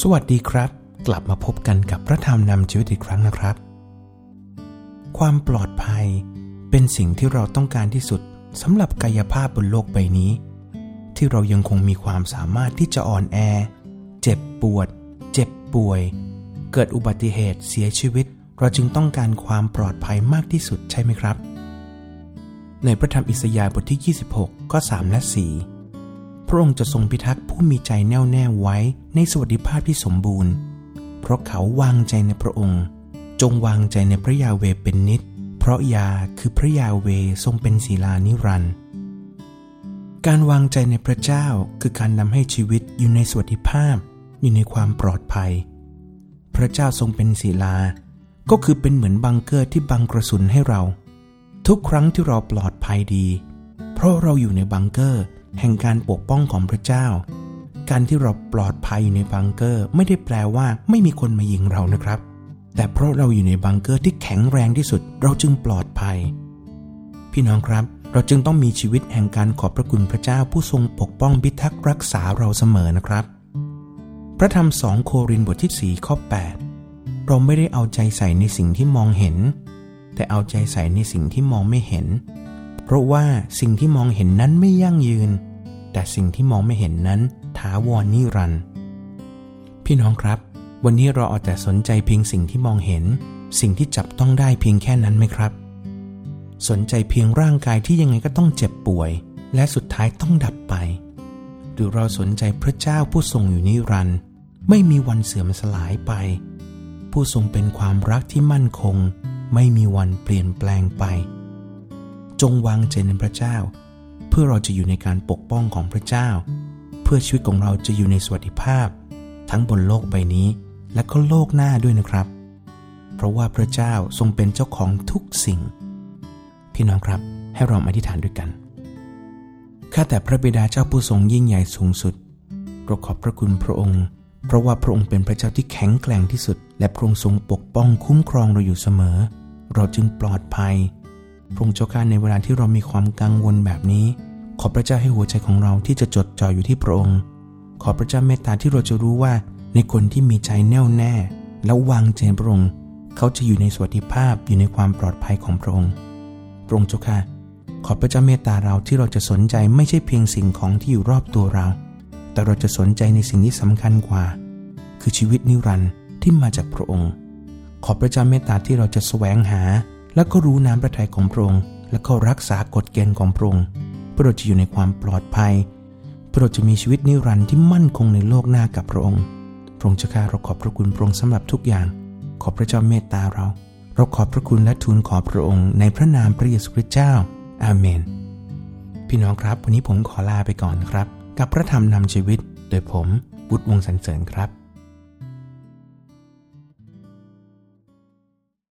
สวัสดีครับ กลับมาพบกันกับพระธรรมนำชีวิตอีกครั้งนะครับ ความปลอดภัยเป็นสิ่งที่เราต้องการที่สุดสำหรับกายภาพบนโลกใบนี้ ที่เรายังคงมีความสามารถที่จะอ่อนแอ เจ็บปวด เจ็บป่วย เกิดอุบัติเหตุเสียชีวิต เราจึงต้องการความปลอดภัยมากที่สุดใช่ไหมครับ ในพระธรรมอิสยาห์บทที่ 26ก็3และ 4 ระองค์จะทรงพิทักษ์ผู้มีใจแน่วแน่ไว้ในสวัสดิภาพที่สมบูรณ์ เพราะเขาวางใจในพระองค์ จงวางใจในพระยาเวเป็นนิด เพราะยาคือพระยาเวทรงเป็นศีลานิรันดร์การวางใจในพระเจ้าคือการนำให้ชีวิตอยู่ในสวัสดิภาพ อยู่ในความปลอดภัย พระเจ้าทรงเป็นศีลา ก็คือเป็นเหมือนบังเกอร์ที่บังกระสุนให้เรา ทุกครั้งที่เราปลอดภัยดี เพราะเราอยู่ในบังเกอร์ แห่งการปกป้องของพระเจ้า การที่เราปลอดภัยอยู่ในบังเกอร์ไม่ได้แปลว่าไม่มีคนมายิงเรานะครับ แต่เพราะเราอยู่ในบังเกอร์ที่แข็งแรงที่สุด เราจึงปลอดภัย พี่น้องครับ เราจึงต้องมีชีวิตแห่งการขอบพระคุณพระเจ้าผู้ทรงปกป้องพิทักษ์รักษาเราเสมอนะครับ พระธรรมสองโครินธ์บทที่4ข้อ8 เราไม่ได้เอาใจใส่ในสิ่งที่มองเห็น แต่เอาใจใส่ในสิ่งที่มองไม่เห็น ราะว่าสิ่งที่มองเห็นนั้นไม่ยั่งยืน แต่สิ่งที่มองไม่เห็นนั้นถาวรนิรันดร์พี่น้องครับ วันนี้เราเอาแต่สนใจเพียงสิ่งที่มองเห็น สิ่งที่จับต้องได้เพียงแค่นั้นไหมครับ สนใจเพียงร่างกายที่ยังไงก็ต้องเจ็บป่วย และสุดท้ายต้องดับไป หรือเราสนใจพระเจ้าผู้ทรงอยู่นิรันดร์ไม่มีวันเสื่อมสลายไป ผู้ทรงเป็นความรักที่มั่นคง ไม่มีวันเปลี่ยนแปลงไป จงวางใจในพระเจ้า เพื่อเราจะอยู่ในการปกป้องของพระเจ้า เพื่อชีวิตของเราจะอยู่ในสวัสดิภาพ ทั้งบนโลกใบนี้ และก็โลกหน้าด้วยนะครับ เพราะว่าพระเจ้าทรงเป็นเจ้าของทุกสิ่ง พี่น้องครับให้เราอธิษฐานด้วยกันข้าแต่พระบิดาเจ้าผู้ทรงยิ่งใหญ่สูงสุดเราขอบพระคุณพระองค์ เพราะว่าพระองค์เป็นพระเจ้าที่แข็งแกร่งที่สุด และพระองค์ทรงปกป้องคุ้มครองเราอยู่เสมอ เราจึงปลอดภัย พระองค์เจ้าข้าในเวลาที่เรามีความกังวลแบบนี้ ขอพระเจ้าให้หัวใจของเราที่จะจดจ่ออยู่ที่พระองค์ ขอพระเจ้าเมตตาที่เราจะรู้ว่าในคนที่มีใจแน่วแน่ แล้วางใจพระองค์ เขาจะอยู่ในสวัสดิภาพอยู่ในความปลอดภัยของพระองค์พระองค์เจ้าค่ะขอพระเจ้าเมตตาเราที่เราจะสนใจไม่ใช่เพียงสิ่งของที่อยู่รอบตัวเรา แต่เราจะสนใจในสิ่งที่สำคัญกว่า คือชีวิตนิรันดร์ที่มาจากพระองค์ ขอพระเจ้าเมตตาที่เราจะแสวงหา และก็รู้น้ำพระทัยของพระองค์ และก็รักษากฎเกณฑ์ของพระองค์พื่อเราจะอยู่ในความปลอดภัยพื่อเราจะมีชีวิตนิรันดร์ที่มั่นคงในโลกหน้ากับพระองค์ พระองค์จ้าข้าเราขอบพระคุณพระองค์สำหรับทุกอย่าง ขอพระเจ้าเมตตาเรา เราขอบพระคุณและทูลขอพระองค์ในพระนามพระเยซูคริสต์เจ้า อาเมน พี่น้องครับ วันนี้ผมขอลาไปก่อนครับ กับพระธรรมนำชีวิต โดยผมบุตรวงสันเสริญครับ